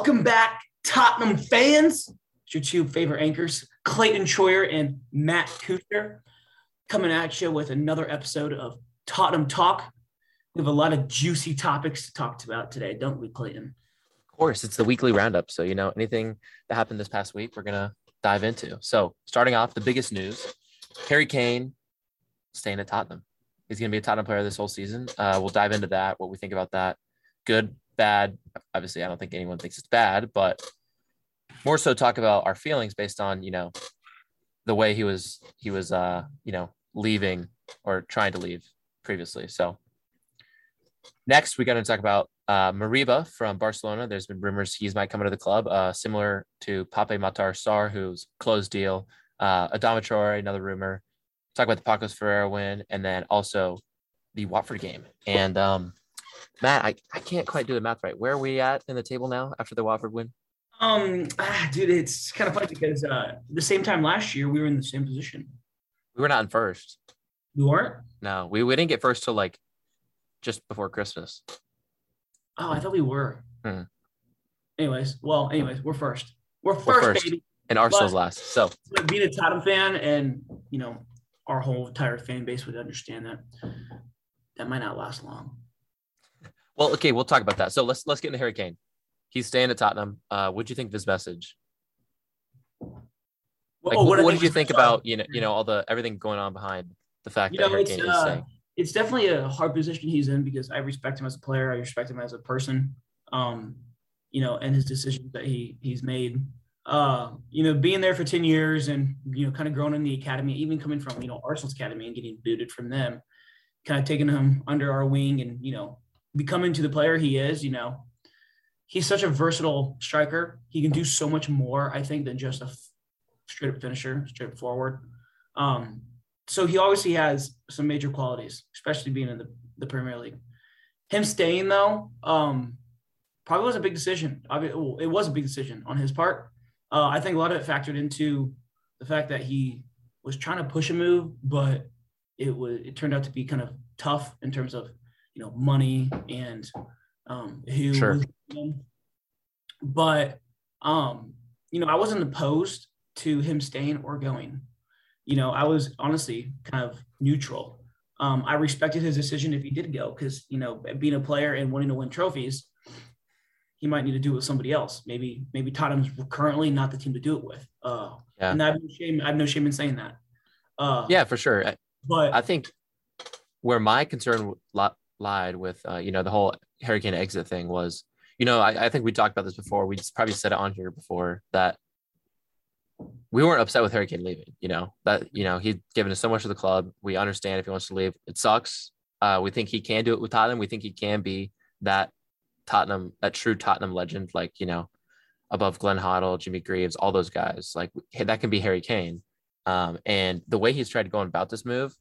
Welcome back, Tottenham fans. It's your two favorite anchors, Clayton Troyer and Matt Kuchar, coming at you with another episode of Tottenham Talk. We have a lot of juicy topics to talk about today, don't we, Clayton? Of course, it's the weekly roundup. So, you know, anything that happened this past week, we're going to dive into. So, starting off, the biggest news Harry Kane staying at Tottenham. He's going to be a Tottenham player this whole season. Uh, we'll dive into that, what we think about that. Good, bad. Obviously, I don't think anyone thinks it's bad, but more so talk about our feelings based on, you know, the way he was, he was, uh, you know, leaving or trying to leave previously. So, next, we're going to talk about uh, Moriba from Barcelona. There's been rumors he's might come into the club, uh, similar to Pape Matar Sarr, who's closed deal. Uh, Adama Traore, another rumor. Talk about the Pacos Ferreira win, and then also the Watford game. And um, Matt, I, I can't quite do the math right. Where are we at in the table now after the Watford win? Um, ah, dude, it's kind of funny because uh, the same time last year we were in the same position. We were not in first. We weren't. No, we, we didn't get first till like just before Christmas. Oh, I thought we were. Hmm. Anyways, well, anyways, we're first. We're 1st We're first. baby. And Arsenal's But- last. So being a Tottenham fan, and you know, our whole entire fan base would understand that that might not last long. Well, okay, we'll talk about that. So let's let's get into Harry Kane. He's staying at Tottenham. Uh, what'd you think of his message? Like, Oh, what, what did you think about you know you know all the everything going on behind the fact You that know, Harry Kane is uh, staying? it's definitely a hard position he's in because I respect him as a player. I respect him as a person. Um, you know, and his decisions that he he's made. Uh, you know, being there for ten years and you know, kind of growing in the academy, even coming from you know Arsenal's academy and getting booted from them, kind of taking him under our wing and you know becoming to the player he is. You know, he's such a versatile striker. He can do so much more, I think, than just a f- straight up finisher, straight forward. Um, so he obviously has some major qualities, especially being in the, the Premier League. Him staying though, um, probably was a big decision. I mean, well, it was a big decision on his part. Uh, I think a lot of it factored into the fact that he was trying to push a move, but it was it turned out to be kind of tough in terms of you know money and um, who Sure. But um, you know, I wasn't opposed to him staying or going. You know, I was honestly kind of neutral. Um, I respected his decision if he did go because you know, being a player and wanting to win trophies, he might need to do it with somebody else. Maybe maybe Tottenham's currently not the team to do it with. Uh, Yeah. and I have no shame. I have no shame in saying that. Uh, Yeah, for sure. But I think where my concern lied with, uh, you know, the whole hurricane exit thing was, you know, I, I think we talked about this before. We just probably said it on here before that we weren't upset with Harry Kane leaving. You know that you know he'd given us so much of the club. We understand if he wants to leave. It sucks. Uh, we think he can do it with Tottenham. We think he can be that Tottenham, that true Tottenham legend, like you know, above Glenn Hoddle, Jimmy Greaves, all those guys. Like that can be Harry Kane. Um, and the way he's tried to go about this move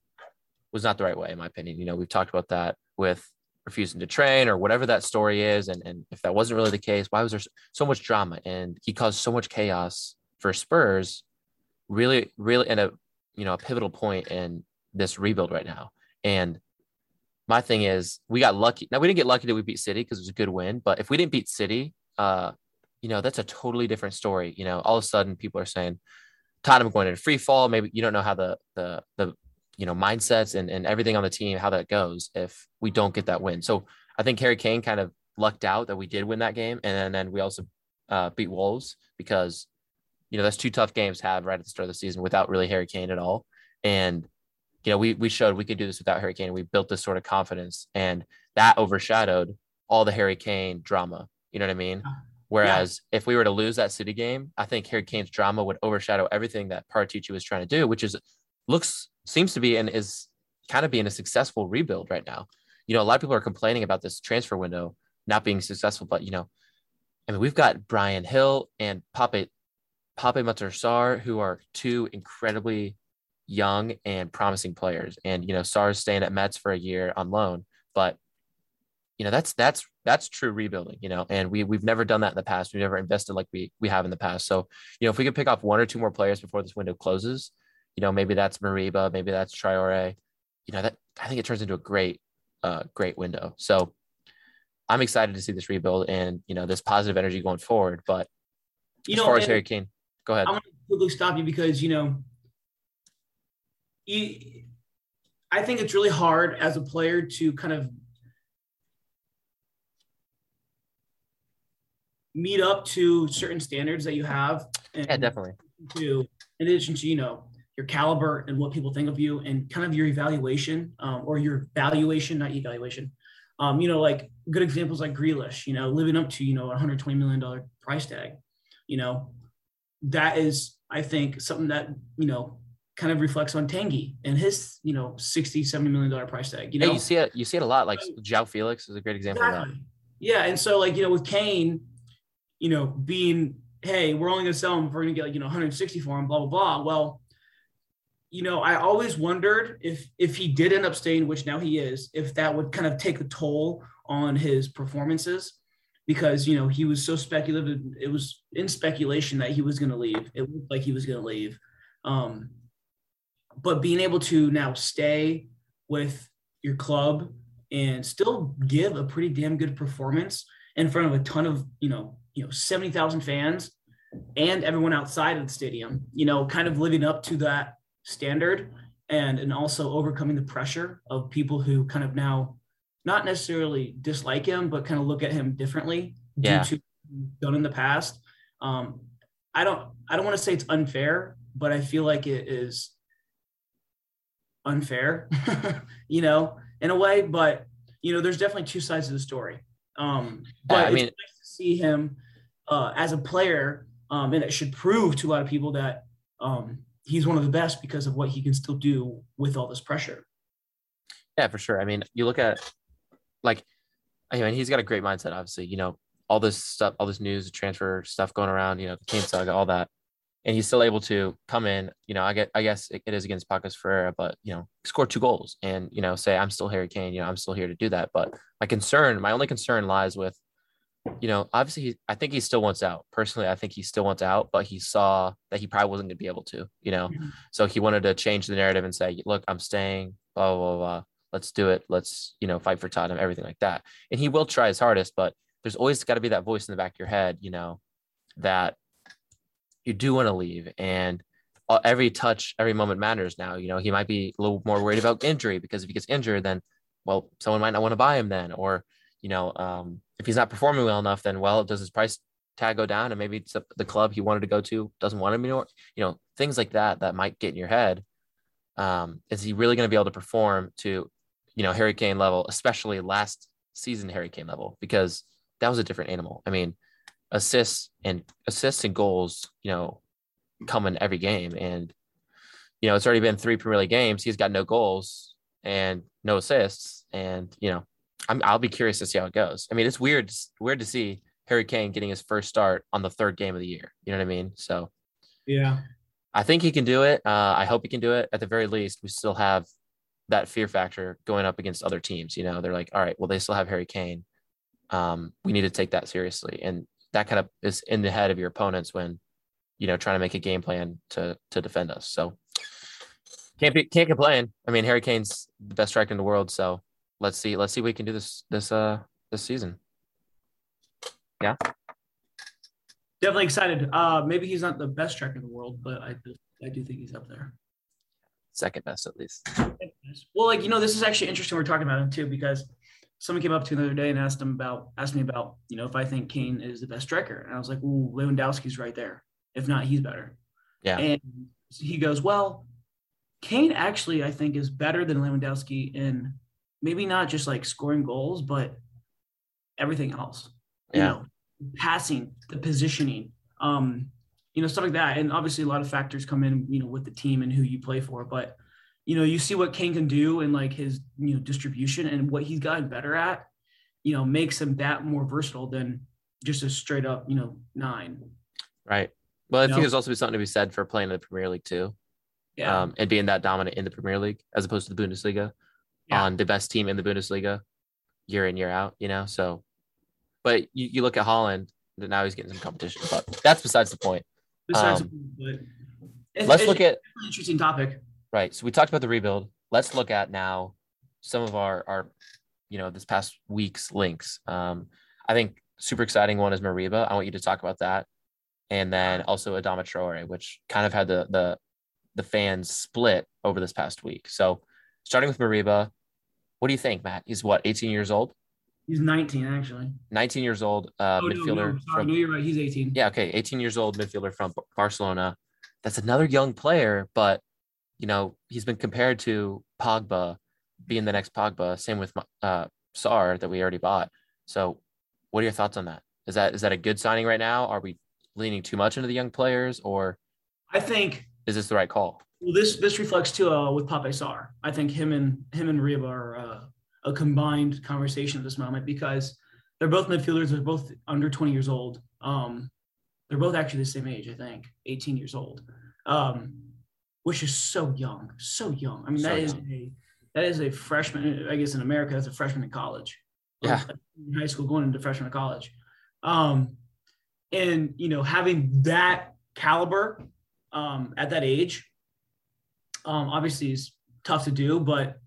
was not the right way, in my opinion. You know, we've talked about that with refusing to train or whatever that story is. And, and if that wasn't really the case, why was there so much drama? And he caused so much chaos for Spurs, really, really, in a you know a pivotal point in this rebuild right now. And my thing is, we got lucky. Now we didn't get lucky that we beat City because it was a good win. But if we didn't beat City, uh, you know, that's a totally different story. You know, all of a sudden people are saying Tottenham going into free fall. Maybe you don't know how the the the you know mindsets and, and everything on the team how that goes if we don't get that win. So I think Harry Kane kind of lucked out that we did win that game, and then, we also uh, beat Wolves because you know that's two tough games to have right at the start of the season without really Harry Kane at all. And you know we we showed we could do this without Harry Kane. We built this sort of confidence, and that overshadowed all the Harry Kane drama. You know what I mean? Whereas if we were to lose that City game, I think Harry Kane's drama would overshadow everything that Paratici was trying to do, which is looks seems to be and is kind of being a successful rebuild right now. You know, a lot of people are complaining about this transfer window not being successful, but you know, I mean, we've got Bryan Gil and Pape Pape Matar Sarr, who are two incredibly young and promising players. And you know, Sarr's staying at Metz for a year on loan, but you know, that's that's that's true rebuilding, you know, and we we've never done that in the past. We've never invested like we we have in the past. So, you know, if we could pick off one or two more players before this window closes, you know, maybe that's Moriba, maybe that's Traore. you know, that I think it turns into a great, uh, great window. So I'm excited to see this rebuild and you know this positive energy going forward. But You as know, far as Harry Kane, go ahead. I'm going to quickly stop you because you know, you, I think it's really hard as a player to kind of meet up to certain standards that you have. And Yeah, definitely. To in addition to you know your caliber and what people think of you and kind of your evaluation um, or your valuation, not evaluation. Um, you know, like good examples like Grealish, you know, living up to you know a 120 million dollar price tag. You know, that is I think something that you know kind of reflects on Tanguy and his you know 60 70 million dollar price tag. You know, yeah, you see it. You see it a lot. Like João Felix is a great example of that. Yeah, and so like you know with Kane, you know being hey we're only going to sell him if we're going to get like you know 160 for him, blah blah blah. Well, you know I always wondered if if he did end up staying, which now he is, if that would kind of take a toll on his performances because you know he was so speculative. It was in speculation that he was going to leave. It looked like he was going to leave. Um, but being able to now stay with your club and still give a pretty damn good performance in front of a ton of you know you know 70,000 fans and everyone outside of the stadium you know kind of living up to that standard and and also overcoming the pressure of people who kind of now not necessarily dislike him but kind of look at him differently Yeah. due to done in the past um i don't i don't want to say it's unfair but i feel like it is unfair you know in a way but you know there's definitely two sides of the story um but Yeah, I it's mean- nice to see him uh as a player um and it should prove to a lot of people that um he's one of the best because of what he can still do with all this pressure Yeah, for sure. I mean, you look at like, I mean, he's got a great mindset. Obviously, you know, all this stuff, all this news, transfer stuff going around. You know, the Kane saga, all that, and he's still able to come in. You know, I get, I guess it, it is against Pacos Ferreira, but you know, score two goals and you know, say I'm still Harry Kane. You know, I'm still here to do that. But my concern, my only concern lies with, you know, obviously, he, I think he still wants out. Personally, I think he still wants out, but he saw that he probably wasn't going to be able to. You know, Mhm. so he wanted to change the narrative and say, look, I'm staying. Blah blah blah. blah let's do it. Let's, you know, fight for Tottenham, everything like that. And he will try his hardest, but there's always got to be that voice in the back of your head, you know, that you do want to leave. And uh, every touch, every moment matters now. You know, he might be a little more worried about injury because if he gets injured, then, well, someone might not want to buy him then. Or, you know, um, if he's not performing well enough, then, well, does his price tag go down? And maybe the club he wanted to go to doesn't want him anymore. You know, things like that that might get in your head. Um, is he really going to be able to perform to you know, Harry Kane level, especially last season Harry Kane level, because that was a different animal. I mean, assists and assists and goals, you know, come in every game. And, you know, it's already been three Premier League games. He's got no goals and no assists. And, you know, I'm, I'll be curious to see how it goes. I mean, it's weird, weird to see Harry Kane getting his first start on the third game of the year. You know what I mean? So yeah I think he can do it. Uh, I hope he can do it. At the very least, we still have that fear factor going up against other teams. You know, they're like, all right, well, they still have Harry Kane. Um, we need to take that seriously, and that kind of is in the head of your opponents when, you know, trying to make a game plan to to defend us. So can't be can't complain. I mean, Harry Kane's the best striker in the world. So let's see let's see what we can do this this uh this season. Yeah. Definitely excited uh maybe he's not the best striker in the world but i i do think he's up there Second best at least. Well, like you know, this is actually interesting. We're talking about him too because someone came up to me the other day and asked him about asked me about you know if I think Kane is the best striker, and I was like, "Ooh, Lewandowski's right there. If not, he's better." Yeah. And he goes, "Well, Kane actually I think is better than Lewandowski in maybe not just like scoring goals, but everything else. You Yeah. know, passing, the positioning, um, you know, stuff like that. And obviously, a lot of factors come in, you know, with the team and who you play for. But you know, you see what Kane can do and like his, you know, distribution and what he's gotten better at. You know, makes him that more versatile than just a straight up, you know, nine. Right. Well, I think No. there's also something to be said for playing in the Premier League too. Yeah. um, and being that dominant in the Premier League as opposed to the Bundesliga Yeah. on the best team in the Bundesliga year in, year out, you know? So, but you, you look at Haaland, that now he's getting some competition, but that's besides the point. Besides, um, but it's, Let's it's look at, an interesting topic. right. So we talked about the rebuild. Let's look at now some of our, our you know, this past week's links. Um, I think super exciting one is Moriba. I want you to talk about that. And then also Adama Traore, which kind of had the the the fans split over this past week. So starting with Moriba, what do you think, Matt? He's what, 18 years old? He's 19, actually. 19 years old, uh, Oh, midfielder. no, no, from, no, you're right. He's 18. yeah, okay, 18 years old, midfielder from Barcelona. That's another young player, but you know he's been compared to Pogba, being the next Pogba. Same with uh, Sarr that we already bought. So, what are your thoughts on that? Is that is that a good signing right now? Are we leaning too much into the young players, or I think is this the right call? Well, this this reflects too uh, with Pape Sarr. I think him and him and Riva are uh, a combined conversation at this moment because they're both midfielders. They're both under 20 years old. Um, they're both actually the same age, I think, 18 years old, um, which is so young, so young. I mean, So that is a that is a freshman. I guess in America, that's a freshman in college. Yeah. in high school going into freshman in college. Um, and you know, having that caliber um, at that age, um, obviously is tough to do, but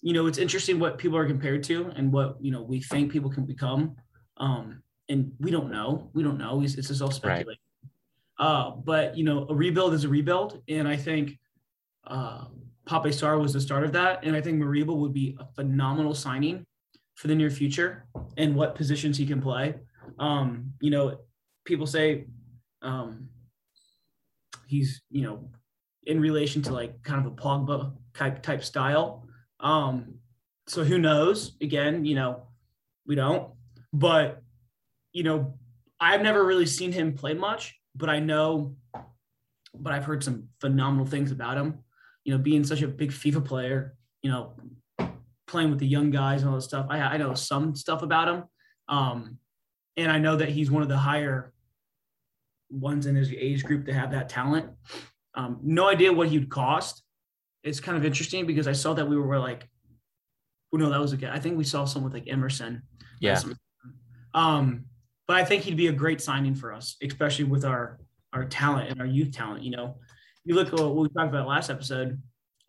you know, it's interesting what people are compared to and what you know we think people can become. Um, and we don't know. We don't know. It's, it's just all speculation. Uh, but you know, a rebuild is a rebuild, and I think uh, Pape Sarr was the start of that, and I think Moriba would be a phenomenal signing for the near future and what positions he can play. Um, you know, people say um, he's you know in relation to like kind of a Pogba type type style. Um, so who knows? Again, you know, we don't. But you know, I've never really seen him play much, but I know, but I've heard some phenomenal things about him. You know, being such a big FIFA player, you know, playing with the young guys and all this stuff. I, I know some stuff about him. Um, and I know that he's one of the higher ones in his age group to have that talent. Um, no idea what he would cost. It's kind of interesting because I saw that we were like, oh no, that was a guy. I think we saw someone with like Emerson. Yeah, Um, but I think he'd be a great signing for us, especially with our our talent and our youth talent. You know, you look at what we talked about last episode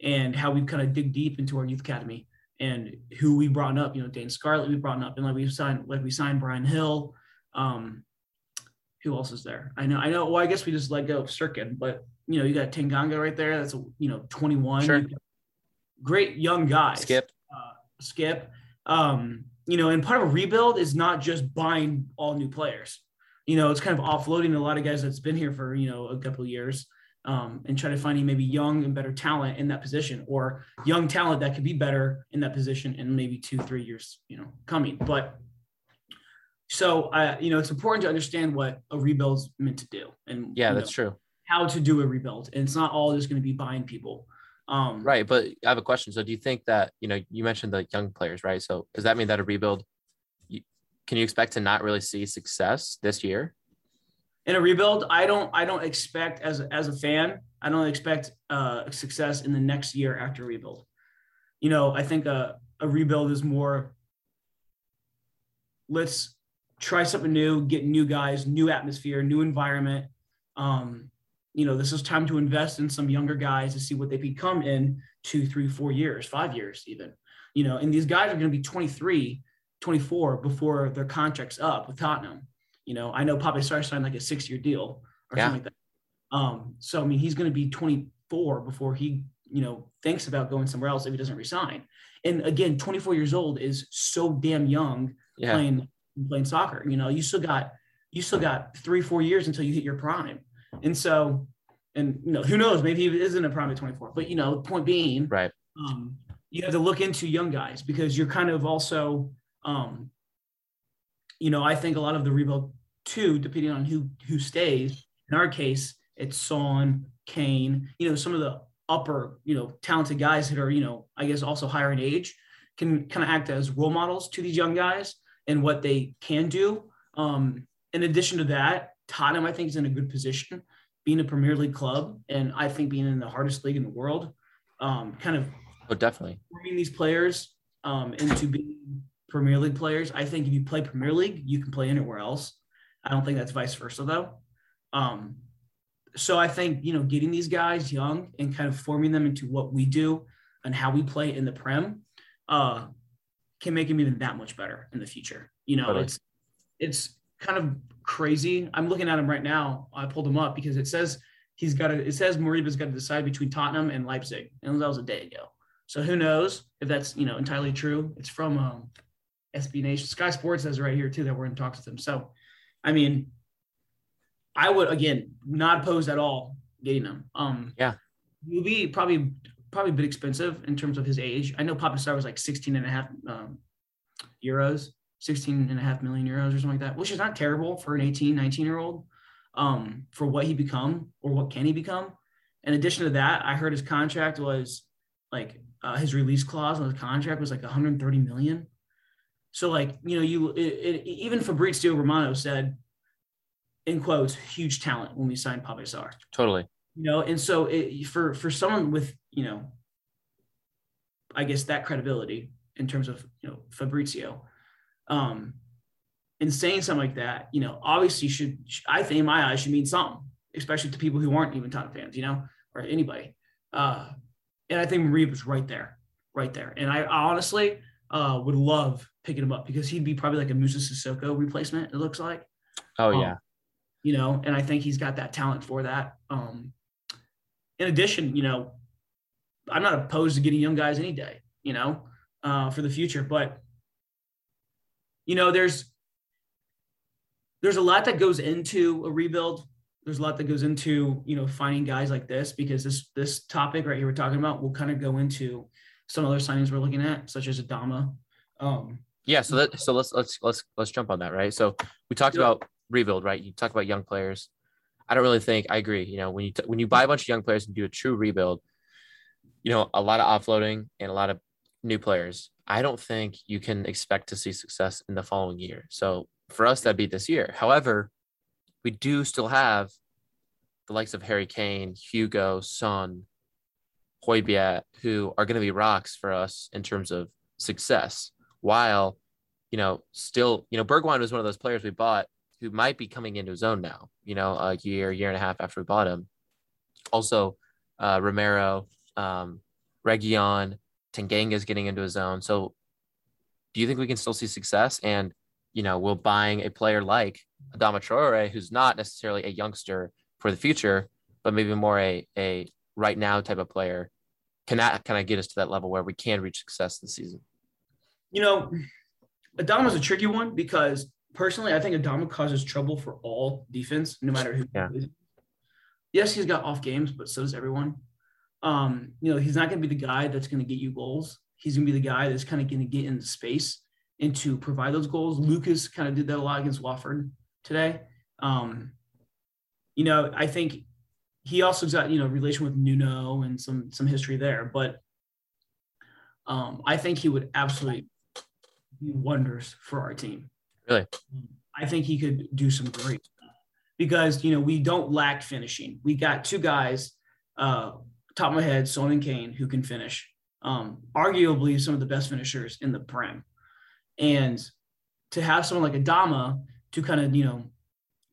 and how we kind of dig deep into our youth academy and who we brought up. You know, Dane Scarlett we brought up, and like we signed like we signed Bryan Gil. Um, who else is there? I know, I know. Well, I guess we just let go of Sirkin, but you know, you got Tanganga right there. That's a you know 21. Sure. Great young guy. Skipp. Uh, Skipp. Um, you know, and part of a rebuild is not just buying all new players. You know, it's kind of offloading a lot of guys that's been here for you know a couple of years, um, and try to find maybe young and better talent in that position, or young talent that could be better in that position in maybe two, three years, you know, coming. But so, uh, you know, it's important to understand what a rebuild's meant to do, and Yeah, that's know, true. How to do a rebuild. And it's not all just going to be buying people. Um, Right, but I have a question. So, do you think that you know you mentioned the young players, right? So, does that mean that a rebuild? You, can you expect to not really see success this year? in a rebuild, I don't I don't expect as a, as a fan, I don't expect uh, success in the next year after rebuild. You know, I think a, a rebuild is more let's try something new, get new guys, new atmosphere, new environment. Um, you know, this is time to invest in some younger guys to see what they become in two, three, four years, five years, even. You know, and these guys are going to be 23, 24 before their contract's up with Tottenham. You know, I know Pape Sarr signed like a six year deal or Yeah. something like that. Um, so I mean, he's going to be 24 before he, you know, thinks about going somewhere else if he doesn't resign. And again, 24 years old is so damn young Yeah, playing playing soccer. You know, you still got you still got three, four years until you hit your prime. And so, and you know, who knows? Maybe he isn't a prime at 24. But you know, point being, right. um, you have to look into young guys because you're kind of also, um, you know, I think a lot of the rebuild too, depending on who who stays. In our case, it's Son, Kane. You know, some of the upper, you know, talented guys that are, you know, I guess also higher in age, can kind of act as role models to these young guys and what they can do. Um, in addition to that, Tottenham, I think, is in a good position, being a Premier League club, and I think being in the hardest league in the world, um, kind of Oh, definitely. forming these players um, into being Premier League players. I think if you play Premier League, you can play anywhere else. I don't think that's vice versa though. Um, so I think you know getting these guys young and kind of forming them into what we do and how we play in the Prem uh, can make them even that much better in the future. You know, Totally. it's it's kind of crazy. I'm looking at him right now. I pulled him up because it says he's got to. It says Moriba's got to decide between Tottenham and Leipzig, and that was a day ago. So who knows if that's you know entirely true? It's from um, SB Nation. Sky Sports says right here too that we're in talks with him. So, I mean, I would again not opposed at all getting him. Um, Yeah. he will be probably probably a bit expensive in terms of his age. I know Pape Sarr was like 16 and a half um, euros, 16 and a half million euros or something like that, which is not terrible for an 18, 19 year old um, for what he become or what can he become. In addition to that, I heard his contract was like uh, his release clause on his contract was like 130 million. So like you know you it, it, even Fabrizio Romano said in quotes huge talent when we signed Pape Sarr Totally. you know and so it, for for someone with you know i guess that credibility in terms of you know fabrizio um and saying something like that you know obviously should i think in my eyes should mean something especially to people who aren't even Tottenham fans you know or anybody uh and i think Marie was right there right there and i, I honestly uh would love picking him up because he'd be probably like a moussa sissoko replacement it looks like Oh Um, yeah. you know, and I think he's got that talent for that. Um, in addition, you know, I'm not opposed to getting young guys any day, you know, uh, for the future, but you know, there's there's a lot that goes into a rebuild. There's a lot that goes into you know finding guys like this because this this topic right here we're talking about will kind of go into some other signings we're looking at, such as Adama. Um, Yeah, so that so let's let's let's let's jump on that, right? So we talked Yeah. about rebuild, right? You talk about young players. I don't really think I agree. You know, when you t- when you buy a bunch of young players and do a true rebuild, you know, a lot of offloading and a lot of new players. I don't think you can expect to see success in the following year. So for us, that'd be this year. However, we do still have the likes of Harry Kane, Hugo, Son, Højbjerg, who are going to be rocks for us in terms of success. While, you know, still, you know, Bergwijn was one of those players we bought who might be coming into his own now, you know, a year, year and a half after we bought him. Also, uh, Romero, um, Reguilón, Tanganga is getting into his own. So, do you think we can still see success? And, you know, will buying a player like Adama Traore, who's not necessarily a youngster for the future, but maybe more a, a right now type of player, can that kind of get us to that level where we can reach success this season? you know, Adama's a tricky one because personally, I think Adama causes trouble for all defense, no matter who. Yeah. Yes, he's got off games, but so does everyone. Um, you know, he's not going to be the guy that's going to get you goals. He's going to be the guy that's kind of going to get into space and to provide those goals. Lucas kind of did that a lot against Watford today. Um, you know, I think he also got you know relation with Nuno and some some history there, but um, I think he would absolutely do wonders for our team. Really? I think he could do some great because you know we don't lack finishing. We got two guys, uh, top of my head, Son and Kane, who can finish. Um, arguably some of the best finishers in the Prem, and to have someone like Adama to kind of you know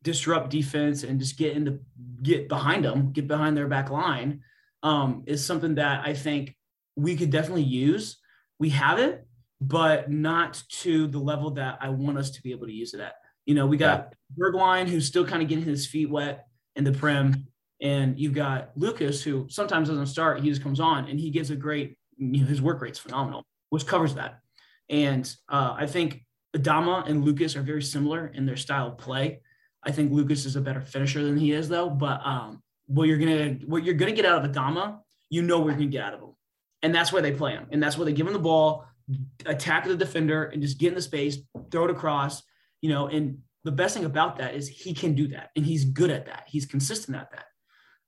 disrupt defense and just get into get behind them, get behind their back line, um, is something that I think we could definitely use. We have it, but not to the level that I want us to be able to use it at. You know, we got Bergwijn who's still kind of getting his feet wet in the Prem, and you've got Lucas who sometimes doesn't start. He just comes on and he gives a great. You know, his work rate's phenomenal, which covers that. And uh, I think Adama and Lucas are very similar in their style of play. I think Lucas is a better finisher than he is, though. But um, what you're gonna what you're gonna get out of Adama, you know, we're gonna get out of him, and that's where they play him, and that's where they give him the ball, attack the defender, and just get in the space, throw it across. You know, and the best thing about that is he can do that, and he's good at that. He's consistent at that.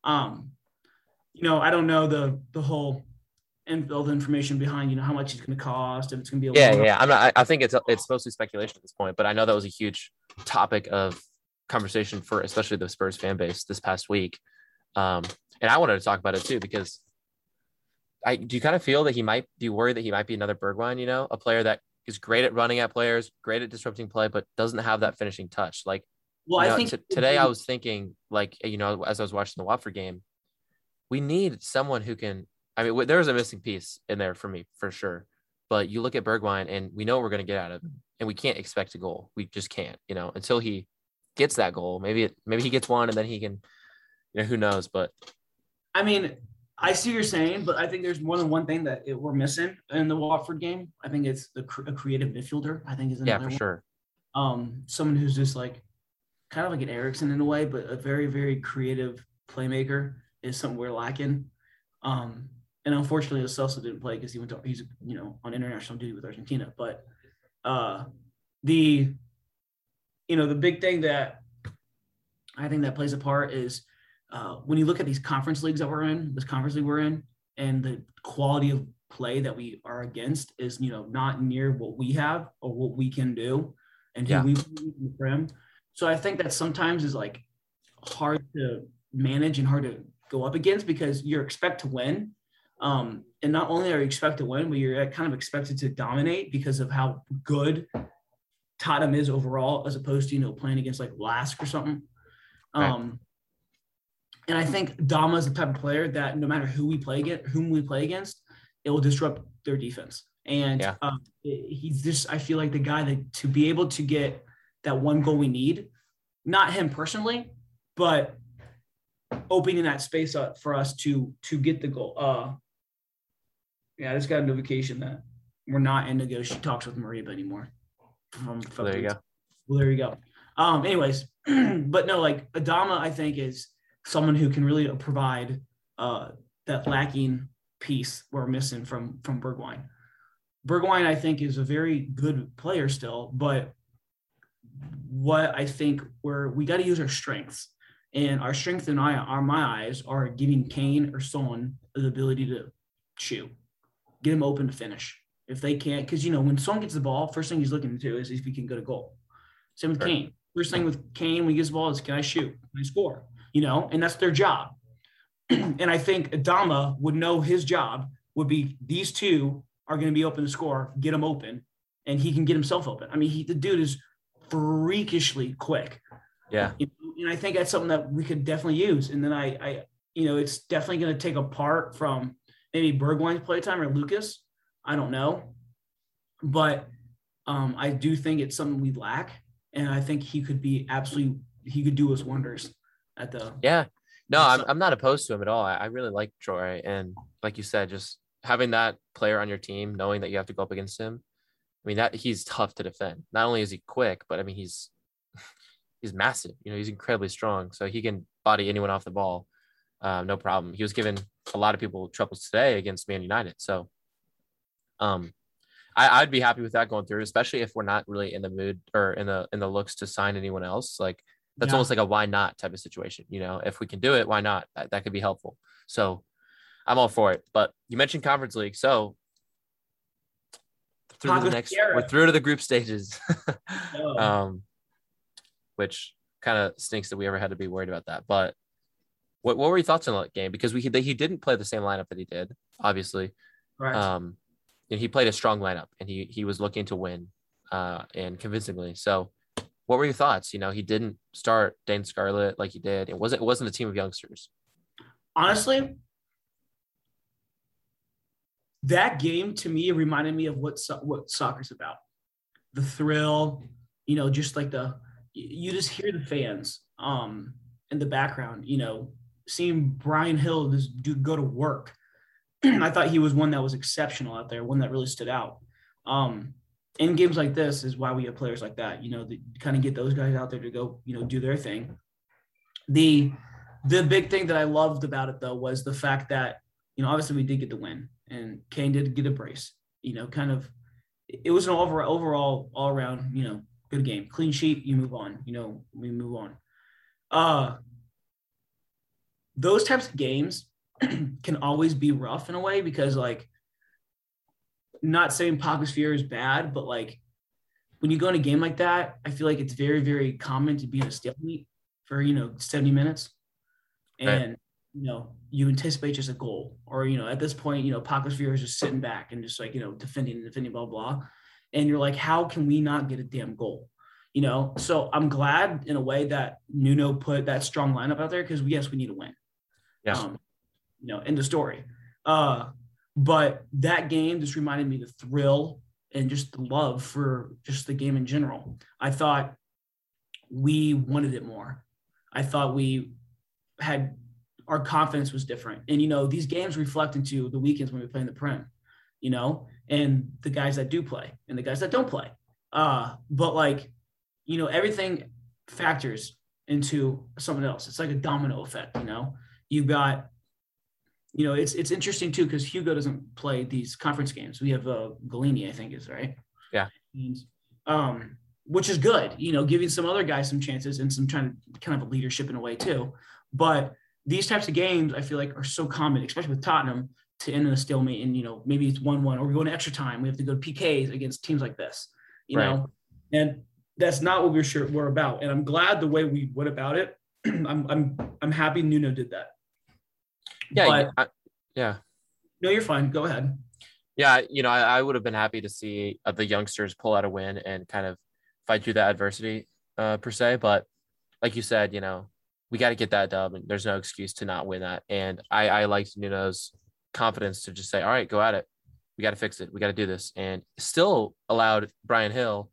Um, you know, I don't know the the whole and all the information behind you know how much it's going to cost if it's going to be a Yeah, yeah. I'm not. I, I think it's it's mostly speculation at this point, but I know that was a huge topic of conversation for especially the Spurs fan base this past week. Um, and I wanted to talk about it too because I do you kind of feel that he might be worried that he might be another Bergwijn, you know, a player that is great at running at players, great at disrupting play, but doesn't have that finishing touch. Like well you know, I think t- today I was thinking, like, you know, as I was watching the Watford game, we need someone who can. I mean, there was a missing piece in there for me for sure, But you look at Bergwijn and we know we're going to get out of him and we can't expect a goal. We just can't, you know, until he gets that goal. Maybe it, maybe he gets one and then he can, you know, who knows? But I mean, I see what you're saying, but I think there's more than one thing that it, we're missing in the Watford game. I think it's the a creative midfielder. I think is yeah, for one. sure. Um, someone who's just like kind of like an Eriksen in a way, but a very very creative playmaker is something we're lacking. Um, and unfortunately, Celso didn't play because he went to he's you know on international duty with Argentina. But uh, the you know the big thing that I think that plays a part is uh, when you look at these conference leagues that we're in, this conference league we're in, and the quality of play that we are against is you know not near what we have or what we can do, and who yeah. we in the So I think that sometimes is like hard to manage and hard to go up against because you're expect to win. Um, and not only are you expected to win, but you're kind of expected to dominate because of how good Tottenham is overall, as opposed to you know playing against like Lask or something. Right. Um, and I think Dama is the type of player that no matter who we play against, whom we play against, it will disrupt their defense. And yeah. um, he's just, I feel like the guy that to be able to get that one goal we need, not him personally, but opening that space up for us to to get the goal. Uh, yeah, I just got a notification that we're not in negotiation talks with Mariba anymore. From there you go. Well, there you go. Um, anyways, but no, like Adama, I think is someone who can really provide uh, that lacking piece we're missing from from Bergwijn. Bergwijn, I think, is a very good player still, but what I think we're we got to use our strengths, and our strength in I, our my eyes are giving Kane or Son the ability to shoot, get him open to finish. If they can't, because you know when Son gets the ball, first thing he's looking to do is if he can get a goal. Same with sure. Kane. First thing with Kane when he gets the ball is can I shoot? Can I score? you know, and that's their job. and I think Adama would know his job would be these two are going to be open to score, get him open, and he can get himself open. I mean, he, the dude is freakishly quick. Yeah. And I think that's something that we could definitely use. And then I, I you know, it's definitely going to take apart from maybe Bergwijn's playtime or Lucas. I don't know. But um, I do think it's something we lack. And I think he could be absolutely, he could do us wonders at the yeah no i'm, I'm not opposed to him at all I, I really like troy and like you said just having that player on your team knowing that you have to go up against him i mean that he's tough to defend not only is he quick but i mean he's he's massive you know he's incredibly strong so he can body anyone off the ball uh, no problem he was giving a lot of people troubles today against man united so um I, I'd be happy with that going through, especially if we're not really in the mood or in the in the looks to sign anyone else. Like that's yeah. almost like a why not type of situation. You know, if we can do it, why not? That, that could be helpful. So I'm all for it. But you mentioned conference league. So through to the next, we're through to the group stages, oh. um, which kind of stinks that we ever had to be worried about that. But what, what were your thoughts on that game? Because we he didn't play the same lineup that he did, obviously. Right. Um, and he played a strong lineup, and he he was looking to win, uh, and convincingly. So what were your thoughts? You know, he didn't start Dane Scarlett like he did. It wasn't it wasn't a team of youngsters. Honestly, that game to me reminded me of what what soccer's about. The thrill, you know, just like the you just hear the fans um in the background, you know, seeing bryan gil just do go to work. I thought he was one that was exceptional out there, one that really stood out. Um, in games like this is why we have players like that, you know, to kind of get those guys out there to go, you know, do their thing. The the big thing that I loved about it though was the fact that, you know, obviously we did get the win and Kane did get a brace, you know, kind of it was an overall overall all around, you know, good game. Clean sheet, you move on, you know, we move on. Uh those types of games can always be rough in a way because like not saying Pacos Ferreira is bad, but like when you go in a game like that, I feel like it's very, very common to be in a stalemate for, you know, 70 minutes. And, right. You know, you anticipate just a goal. Or, you know, at this point, you know, Pacos Ferreira is just sitting back and just like, you know, defending and defending, blah, blah. And you're like, how can we not get a damn goal? You know, so I'm glad in a way that Nuno put that strong lineup out there because we yes, we need to win. Yeah. Um, you know, in the story. Uh, But that game just reminded me the thrill and just the love for just the game in general. I thought we wanted it more. I thought we had our confidence was different. And you know, these games reflect into the weekends when we play in the Prem, you know, and the guys that do play and the guys that don't play. Uh, but like, you know, everything factors into something else. It's like a domino effect, you know. You got, you know, it's it's interesting too because Hugo doesn't play these conference games. We have uh Gollini, I think is right. Yeah. And, um, which is good, you know, giving some other guys some chances and some trying to kind of a leadership in a way too. But these types of games, I feel like, are so common, especially with Tottenham, to end in a stalemate. And you know, maybe it's one-one, or we go to extra time. We have to go to PKs against teams like this, you right. know. And that's not what we're sure we're about. And I'm glad the way we went about it. I'm I'm I'm happy Nuno did that. Yeah, but, I, yeah. No, you're fine. Go ahead. Yeah, you know, I, I would have been happy to see uh, the youngsters pull out a win and kind of fight through the adversity uh, per se. But like you said, you know, we got to get that dub, and there's no excuse to not win that. And I, I liked Nuno's confidence to just say, "All right, go at it. We got to fix it. We got to do this," and still allowed Bryan Gil,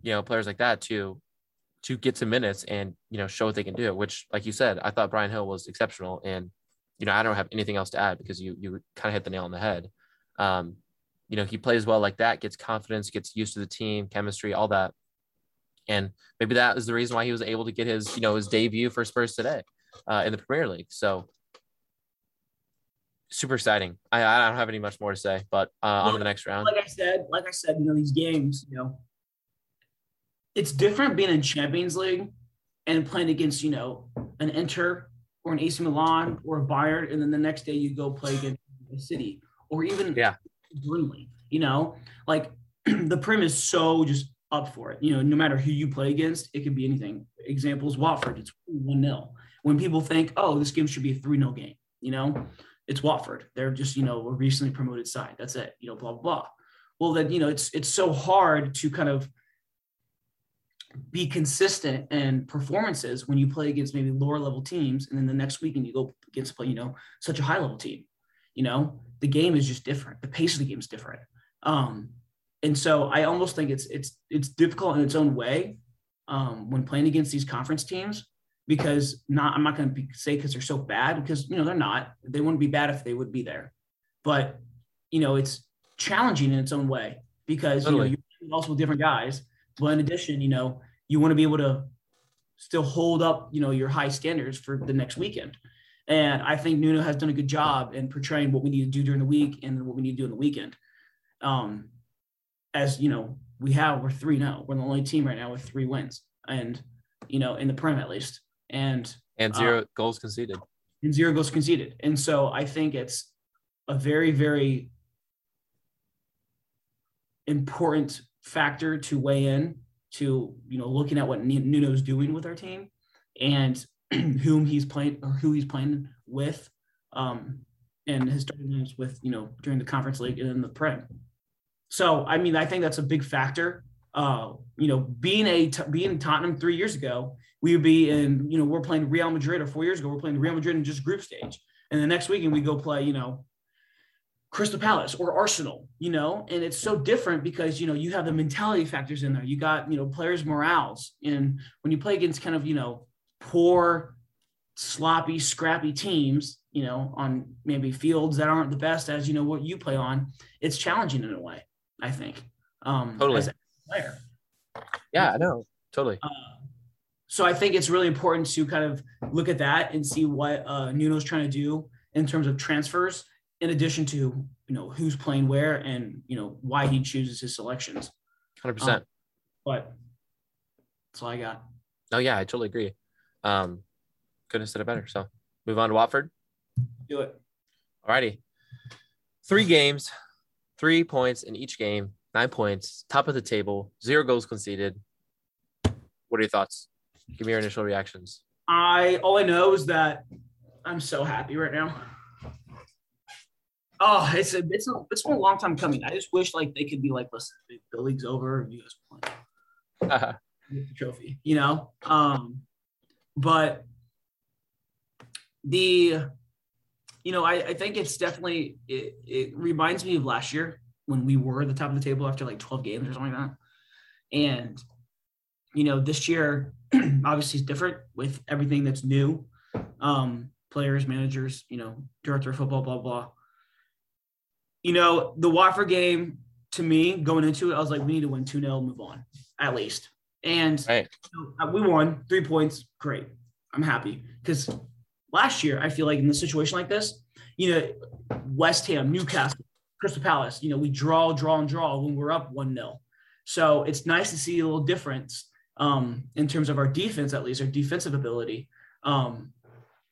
you know, players like that to to get some minutes and you know show what they can do. Which, like you said, I thought Bryan Gil was exceptional, and you know, I don't have anything else to add because you you kind of hit the nail on the head. Um, you know, he plays well like that, gets confidence, gets used to the team, chemistry, all that and maybe that is the reason why he was able to get his you know his debut for Spurs today uh, in the Premier League. So super exciting. I, I don't have any much more to say, but uh, on to the next round. Like I said, like I said, you know these games, you know, it's different being in Champions League and playing against you know an Inter or an AC Milan or a Bayern, and then the next day you go play against a City or even yeah, Burnley. You know, like the Prem is so just up for it. You know, no matter who you play against, it could be anything. Examples Watford, it's 1 0. When people think, oh, this game should be a 3 0 game, you know, it's Watford. They're just, you know, a recently promoted side. That's it, you know, blah, blah, blah. Well, then, you know, it's it's so hard to kind of be consistent in performances when you play against maybe lower level teams and then the next weekend you go against play, you know, such a high level team. You know, the game is just different. The pace of the game is different. Um, and so I almost think it's it's it's difficult in its own way um, when playing against these conference teams because not I'm not going to say because they're so bad because you know they're not they wouldn't be bad if they would be there, but you know it's challenging in its own way because totally. you know you're also with different guys, but in addition you know you want to be able to still hold up you know your high standards for the next weekend. And I think Nuno has done a good job in portraying what we need to do during the week and what we need to do in the weekend. Um, as you know, we have we're three now. We're the only team right now with three wins, and you know, in the Prem at least, and and zero uh, goals conceded. And zero goals conceded, and so I think it's a very very important factor to weigh in to you know looking at what Nuno's doing with our team and whom he's playing or who he's playing with um and his starting with you know during the conference league and in the prem so, I mean, I think that's a big factor. Uh, you know, being a being Tottenham three years ago, we would be in, you know, we're playing Real Madrid, or four years ago, we're playing Real Madrid in just group stage, and the next weekend we go play, you know, Crystal Palace or Arsenal, you know, and it's so different because you know you have the mentality factors in there. You got you know players' morales, and when you play against kind of you know poor, sloppy, scrappy teams, you know, on maybe fields that aren't the best as you know what you play on, it's challenging in a way. I think. Um, totally. As a player. Yeah, I know. Totally. Uh, so I think it's really important to kind of look at that and see what uh, Nuno's trying to do in terms of transfers, in addition to you know who's playing where and you know why he chooses his selections. Hundred um, percent. But that's all I got. Oh yeah, I totally agree. Um, couldn't have said it better. So move on to Watford. Do it. All righty. Three games, three points in each game, nine points, top of the table, zero goals conceded. What are your thoughts? Give me your initial reactions. I all I know is that I'm so happy right now. Oh, it's a it's a it's been a long time coming. I just wish like they could be like, listen, the league's over, you guys play uh-huh. the trophy, you know. Um, but the you know, I, I think it's definitely it, it reminds me of last year when we were at the top of the table after like 12 games or something like that. And you know, this year obviously is different with everything that's new. Um, players, managers, you know, director of football, blah blah. You know, the Watford game to me going into it, I was like, we need to win 2-0, move on, at least. And Right. you know, we won three points, great. I'm happy. Because last year, I feel like in a situation like this, you know, West Ham, Newcastle, Crystal Palace, you know, we draw, draw, and draw when we're up 1 0. So it's nice to see a little difference um, in terms of our defense, at least our defensive ability. Um,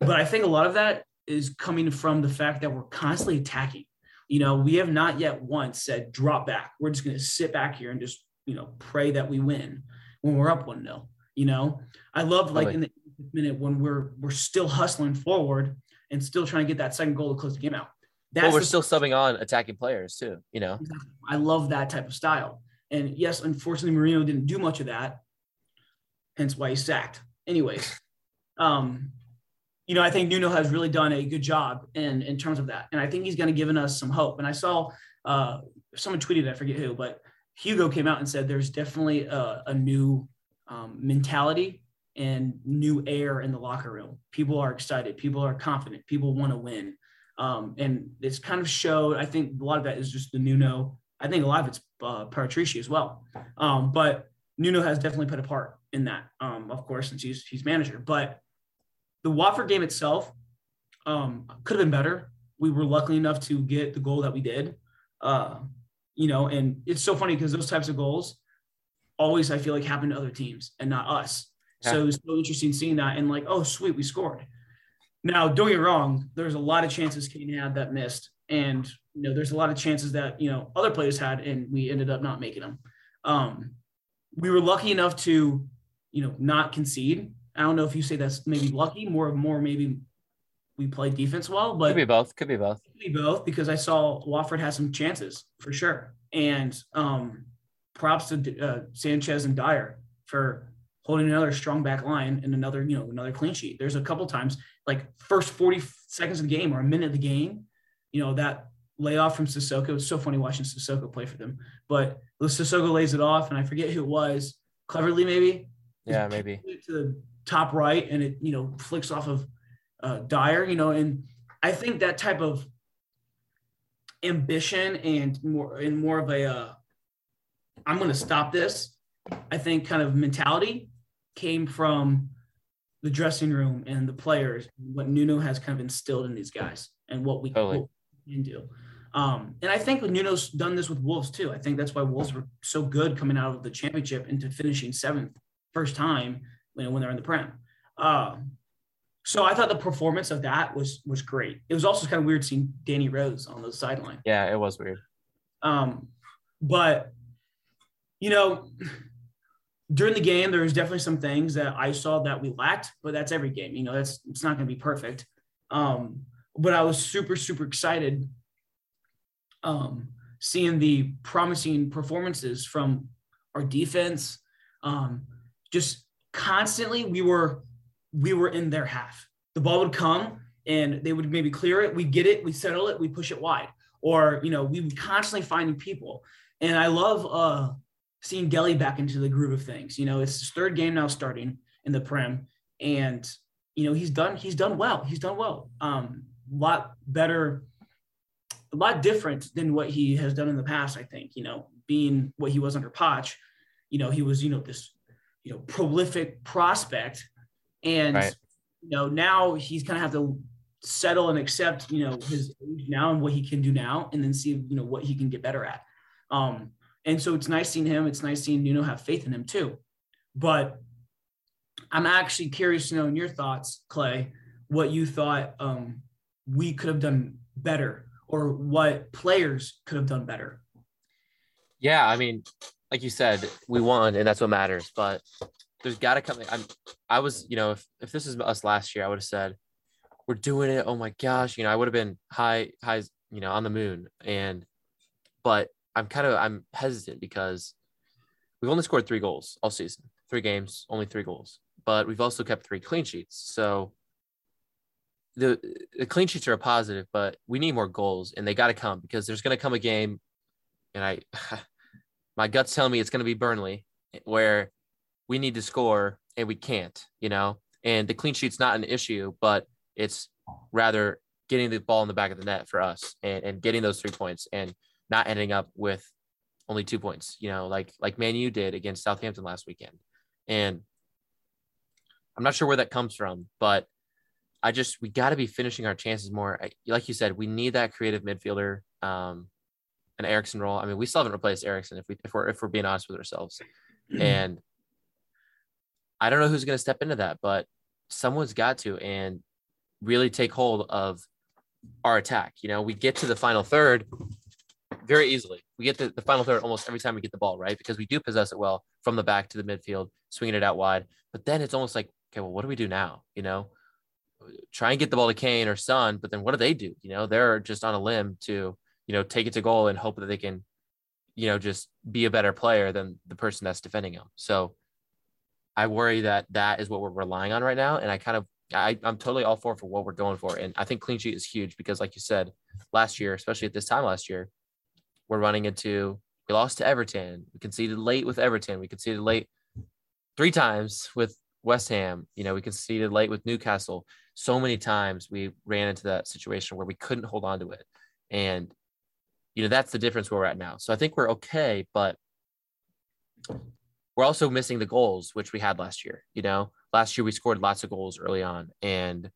but I think a lot of that is coming from the fact that we're constantly attacking. You know, we have not yet once said drop back. We're just going to sit back here and just, you know, pray that we win when we're up 1 0. You know, I love like in the 80th minute when we're we're still hustling forward and still trying to get that second goal to close the game out. But we're the- still subbing on attacking players too. You know, I love that type of style. And yes, unfortunately, Mourinho didn't do much of that, hence why he's sacked. Anyways, um, you know, I think Nuno has really done a good job in in terms of that, and I think he's going to given us some hope. And I saw uh, someone tweeted, I forget who, but Hugo came out and said there's definitely a, a new um, mentality and new air in the locker room. People are excited. People are confident. People want to win. Um, and it's kind of showed. I think a lot of that is just the Nuno. I think a lot of it's uh, Paratici as well. Um, but Nuno has definitely put a part in that, um, of course, since he's he's manager. But the Watford game itself um, could have been better. We were lucky enough to get the goal that we did. Uh, you know, and it's so funny because those types of goals always I feel like happen to other teams and not us. So it's so interesting seeing that and like, oh sweet, we scored. Now, don't get wrong, there's a lot of chances Kane had that missed. And you know, there's a lot of chances that you know other players had and we ended up not making them. Um, we were lucky enough to, you know, not concede. I don't know if you say that's maybe lucky, more more maybe we played defense well, but could be both. Could be both. Could be both because I saw Watford had some chances for sure. And um, props to uh, Sanchez and Dier for holding another strong back line and another, you know, another clean sheet. There's a couple times like first 40 seconds of the game or a minute of the game, you know, that layoff from Sissoko. It's so funny watching Sissoko play for them. But Sissoko lays it off, and I forget who it was. Cleverley, maybe Yeah, maybe. to the top right and it you know flicks off of uh, Dier, you know, and I think that type of ambition and more and more of a uh, I'm going to stop this. I think kind of mentality came from the dressing room and the players, what Nuno has kind of instilled in these guys and what we, Totally. what we can do. Um, and I think Nuno's done this with Wolves too. I think that's why Wolves were so good coming out of the championship into finishing seventh first time when, when they're in the Prem. Um, so I thought the performance of that was was great. It was also kind of weird seeing Danny Rose on the sideline. Yeah, it was weird. Um, but you know, during the game, there was definitely some things that I saw that we lacked, but that's every game. You know, that's it's not going to be perfect. Um, but I was super super excited um, seeing the promising performances from our defense. Um, just constantly, we were we were in their half. The ball would come and they would maybe clear it. We get it, we settle it, we push it wide, or you know, we constantly finding people. And I love uh, seeing Dele back into the groove of things. You know, it's his third game now starting in the Prem, and you know he's done he's done well. He's done well. Um, a lot better, a lot different than what he has done in the past. I think you know, being what he was under Poch, you know, he was you know this you know prolific prospect, and Right. you know now he's kind of have to settle and accept you know his age now and what he can do now, and then see you know what he can get better at. Um, and so it's nice seeing him. It's nice seeing Nuno have faith in him too. But I'm actually curious to know in your thoughts, Clay, what you thought um, we could have done better or what players could have done better. Yeah, I mean, like you said, we won, and that's what matters. But there's got to come. I'm. I was, you know, if if this is us last year, I would have said, "We're doing it." Oh my gosh, you know, I would have been high, high, you know, on the moon. And, but I'm kind of I'm hesitant because we've only scored three goals all season, three games, only three goals. But we've also kept three clean sheets. So the the clean sheets are a positive, but we need more goals, and they got to come because there's going to come a game, and I, my gut's tell me it's going to be Burnley, where we need to score and we can't, you know. And the clean sheet's not an issue, but it's rather getting the ball in the back of the net for us and, and getting those three points and not ending up with only two points, you know, like like Man U did against Southampton last weekend. And I'm not sure where that comes from, but I just we got to be finishing our chances more. I, like you said, we need that creative midfielder, um, an Eriksen role. I mean, we still haven't replaced Eriksen if we if we're if we're being honest with ourselves, and I don't know who's going to step into that, but someone's got to and really take hold of our attack. You know, we get to the final third very easily. We get the, the final third almost every time we get the ball, right? Because we do possess it well from the back to the midfield, swinging it out wide. But then it's almost like, okay, well, what do we do now? You know, try and get the ball to Kane or Son, but then what do they do? You know, they're just on a limb to, you know, take it to goal and hope that they can, you know, just be a better player than the person that's defending them. So I worry that that is what we're relying on right now. And I kind of, I, I'm totally all for for what we're going for. And I think clean sheet is huge because, like you said, last year, especially at this time last year, we're running into we lost to Everton. We conceded late with Everton. We conceded late three times with West Ham. You know, we conceded late with Newcastle. So many times we ran into that situation where we couldn't hold on to it. And, you know, that's the difference where we're at now. So I think we're okay, but we're also missing the goals, which we had last year. You know, last year we scored lots of goals early on. And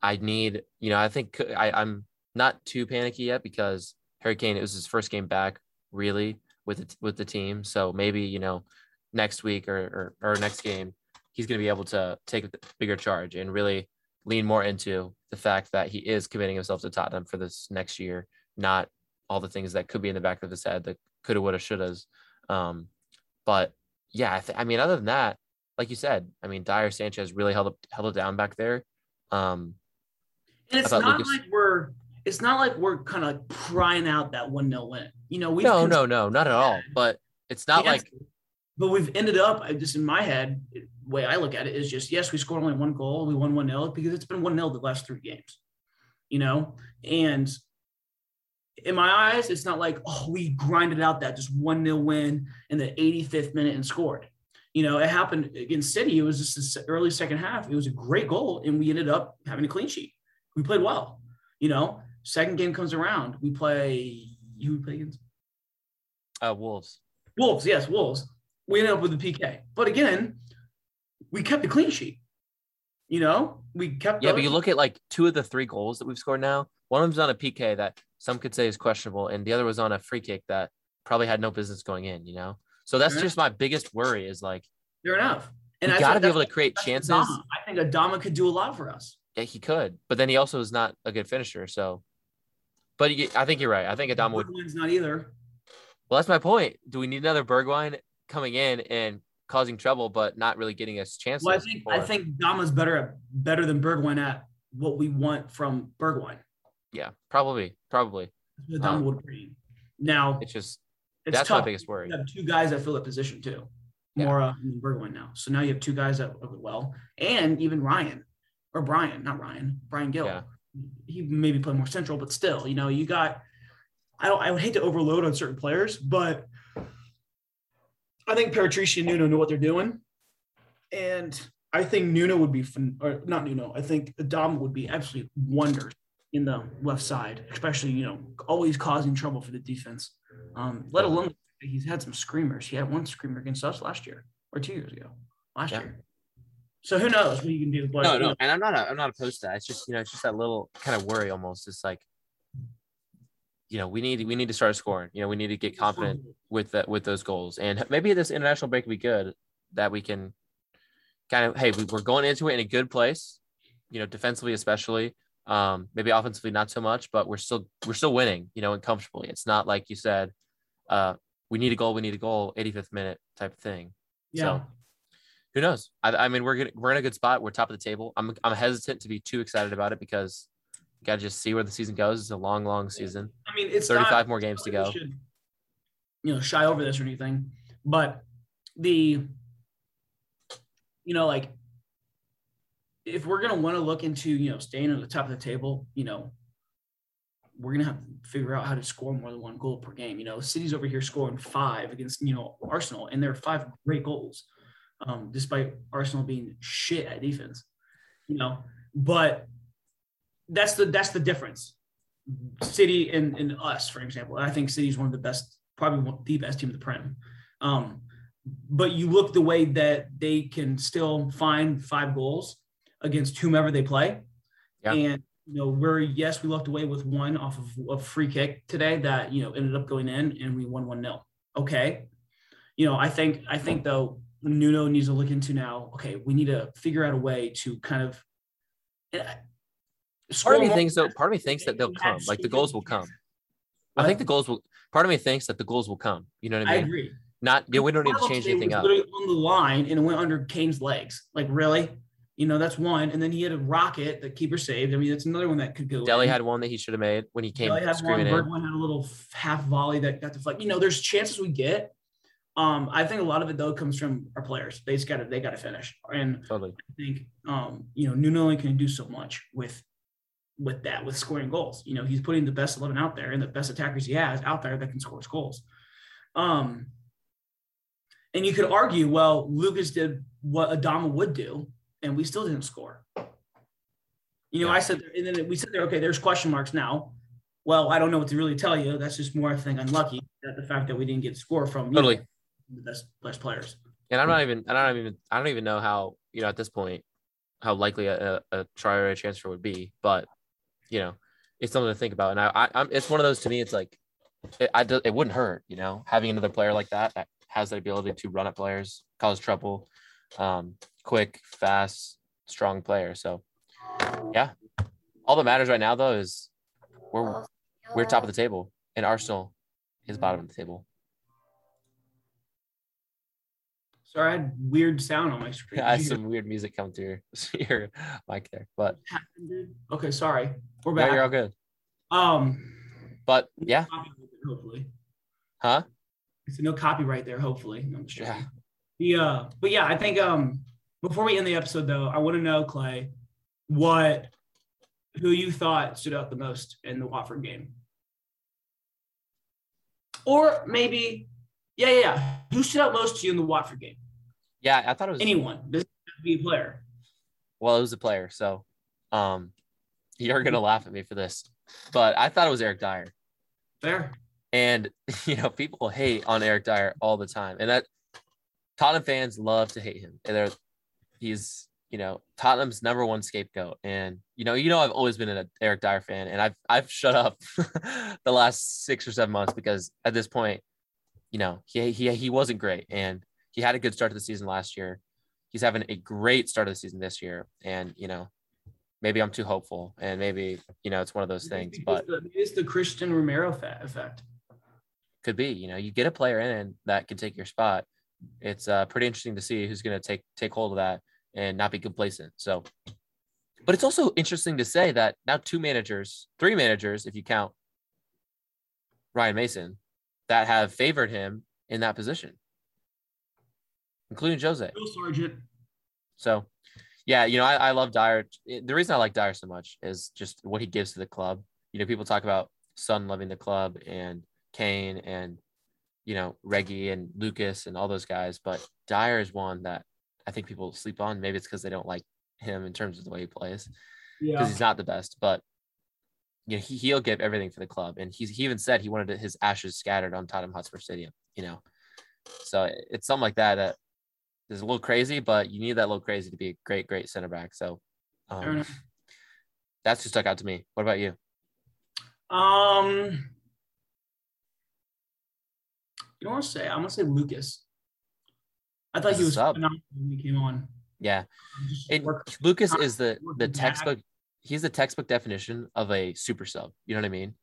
I need, you know, I think I, I'm not too panicky yet because Harry Kane, it was his first game back really with the, with the team. So maybe, you know, next week or, or, or next game, he's going to be able to take a bigger charge and really lean more into the fact that he is committing himself to Tottenham for this next year, not all the things that could be in the back of his head that coulda, woulda, shouldas. Um, but yeah, I, th- I mean, other than that, like you said, I mean, Dier Sanchez really held up, held it down back there. Um, and it's not Lucas... like we're it's not like we're kind of crying out that one nil win. You know, we no, no, no, not at all. But it's not yes, like. But we've ended up just in my head, way I look at it is just yes, we scored only one goal, we won one nil because it's been one nil the last three games. You know, and in my eyes, it's not like oh we grinded out that just one nil win in the 85th minute and scored. You know, it happened against City. It was just the early second half. It was a great goal, and we ended up having a clean sheet. We played well. You know, Second game comes around, we play. You play against? Uh, Wolves. Wolves, yes, Wolves. We ended up with the PK, but again, we kept the clean sheet. You know, we kept. Yeah, but you look at like two of the three goals that we've scored now. One of them's on a PK that some could say is questionable, and the other was on a free kick that probably had no business going in. You know, so that's just my biggest worry is like. Fair enough. And you got to be able to create chances. Adama. I think Adama could do a lot for us. Yeah, he could, but then he also is not a good finisher. So but I think you're right. I think Adama would. Bergwijn's not either. Well, that's my point. Do we need another Bergwijn coming in and causing trouble, but not really getting us chances? Well, I think I think Dama's better at better than Bergwijn at what we want from Bergwijn. Yeah, probably, probably. Dama um, would bring. Now it's just it's that's tough. my biggest worry. You have two guys that fill that position too. Moura yeah. and Bergwijn now. So now you have two guys that well, and even Ryan or Brian, not Ryan, Bryan Gil. Yeah he maybe play more central, but still, you know, you got. I don't. I would hate to overload on certain players, but I think Paratrician and Nuno know what they're doing, and I think Nuno would be fun, or not Nuno. I think Adama would be absolutely wonders in the left side, especially you know always causing trouble for the defense. Um, let alone he's had some screamers. He had one screamer against us last year or two years ago. Last yeah. year. So who knows what you can do? But, no, no, and I'm not. I'm not opposed to that. It's just you know, it's just that little kind of worry almost. It's like, you know, we need we need to start scoring. You know, we need to get confident with that with those goals, and maybe this international break will be good that we can kind of hey, we, we're going into it in a good place. You know, defensively especially. Um, maybe offensively not so much, but we're still we're still winning. You know, and comfortably. It's not like you said, uh, we need a goal, we need a goal, 85th minute type of thing. Yeah. So who knows? I, I mean, we're good, we're in a good spot. We're top of the table. I'm I'm hesitant to be too excited about it because you got to just see where the season goes. It's a long, long season. I mean, it's 35 not, more games to go. Should, you know, shy over this or anything, but the, you know, like if we're gonna want to look into you know staying at the top of the table, you know, we're gonna have to figure out how to score more than one goal per game. You know, City's over here scoring five against you know Arsenal, and there are five great goals, um, despite Arsenal being shit at defense. You know, but that's the that's the difference. City and, and us, for example. I think City is one of the best, probably one, the best team in the Prem. Um, but you look the way that they can still find five goals against whomever they play. Yeah. And you know, we're yes, we walked away with one off of a free kick today that you know ended up going in and we won one nil. Okay. You know, I think I think though Nuno needs to look into now, okay, we need to figure out a way to kind of part of me thinks though part of me thinks that they'll come like the goals will come i think the goals will part of me thinks that the goals will come you know what i mean? I agree. not yeah, we don't need to change anything up literally On the line and it went under Kane's legs. Like really, you know that's one. And then he had a rocket that keeper saved. I mean that's another one that could go. Dele in. had one that he should have made when he came Dele had one. in Bergwijn had a little half volley that got deflected. You know, there's chances we get. Um, I think a lot of it though comes from our players. They just got to they got to finish. And totally I think um, you know Nuno only can do so much with with that with scoring goals. You know, he's putting the best eleven out there and the best attackers he has out there that can score his goals. Um, and you could argue, well, Lucas did what Adama would do, and we still didn't score. You know, Yeah. I said, and then we said there, okay, there's question marks now. Well, I don't know what to really tell you. That's just more, I think, unlucky that the fact that we didn't get score from you Totally. The best best players. and i'm not even i don't even i don't even know how you know at this point how likely a, a, try or a transfer would be but you know it's something to think about. And i, I i'm it's one of those to me it's like it, I, do- it wouldn't hurt you know having another player like that that has the ability to run at players cause trouble um quick fast strong player. So yeah. All that matters right now though is we're we're top of the table and arsenal is bottom of the table Sorry, I had weird sound on my screen. I had Did you hear some weird music come through your mic there, but. Okay, sorry. We're back. you're all good. Um, But yeah, hopefully. huh? It's no copyright there, hopefully. No, I'm just Yeah. The uh, but yeah, I think um before we end the episode though, I want to know, Clay, what who you thought stood out the most in the Watford game. Or maybe, yeah, yeah, yeah. Who stood out most to you in the Watford game? Yeah, I thought it was Anyone. This could be a player. well, it was a player, so um you're gonna laugh at me for this. But I thought it was Eric Dier. Fair. And you know, people hate on Eric Dier all the time. And that Tottenham fans love to hate him. And they're he's you know Tottenham's number one scapegoat. And you know, you know, I've always been an Eric Dier fan, and I've I've shut up the last six or seven months because at this point, you know, he he he wasn't great, and he had a good start to the season last year. He's having a great start of the season this year, and you know, maybe I'm too hopeful, and maybe you know it's one of those things, Maybe but it's the, it's the Cristian Romero effect. could be. You know, you get a player in that can take your spot. It's uh, pretty interesting to see who's going to take take hold of that and not be complacent. So, but it's also interesting to say that now two managers, three managers, if you count Ryan Mason, that have favored him in that position, including Jose. Bill Sargent. So, yeah, you know, I, I love Dier. The reason I like Dier so much is just what he gives to the club. You know, people talk about Son loving the club and Kane and, you know, Reggie and Lucas and all those guys. But Dier is one that I think people sleep on. Maybe it's because they don't like him in terms of the way he plays because Yeah. he's not the best. But, you know, he, he'll give everything for the club. And he's, he even said he wanted his ashes scattered on Tottenham Hotspur Stadium, you know. So it's something like that that is a little crazy, but you need that little crazy to be a great, great center back. So um, that's just stuck out to me. What about you? Um, you know what to say? I'm gonna say Lucas. I thought As he was phenomenal when he came on. Yeah, Lucas is the the textbook. He's the textbook definition of a super sub. You know what I mean?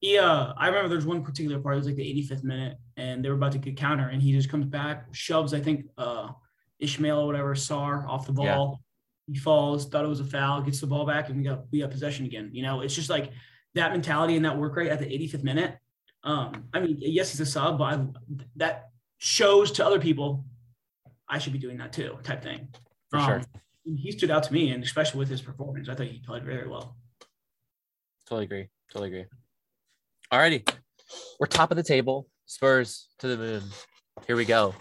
Yeah, I remember there's one particular part. It was like the 85th minute, and they were about to get counter, and he just comes back, shoves, I think, uh, Ishmael or whatever, Sarr off the Yeah. ball. He falls, thought it was a foul, gets the ball back, and we got we got possession again. You know, it's just like that mentality and that work rate at the 85th minute. Um, I mean, yes, he's a sub, but I, that shows to other people I should be doing that too, type thing. For Um, sure. He stood out to me, and especially with his performance, I thought he played very well. Totally agree. Totally agree. All righty, we're top of the table. Spurs to the moon. Here we go.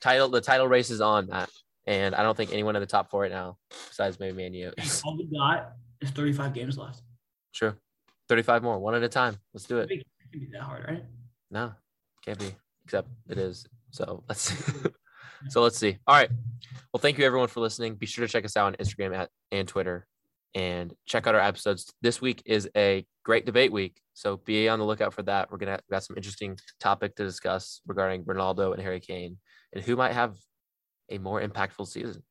Title. The title race is on, Matt, and I don't think anyone in the top four right now, besides maybe Man U. All we got is 35 games left. Sure. 35 more, one at a time. Let's do it. It can't be that hard, right? No, can't be. Except it is. So let's see. so let's see. All right. Well, thank you everyone for listening. Be sure to check us out on Instagram at, and Twitter and check out our episodes. This week is a great debate week. So be on the lookout for that. We're gonna we got some interesting topic to discuss regarding Ronaldo and Harry Kane and who might have a more impactful season.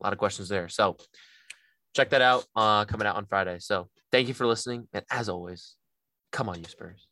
A lot of questions there. So check that out uh, coming out on Friday. So thank you for listening. And as always, come on, you Spurs.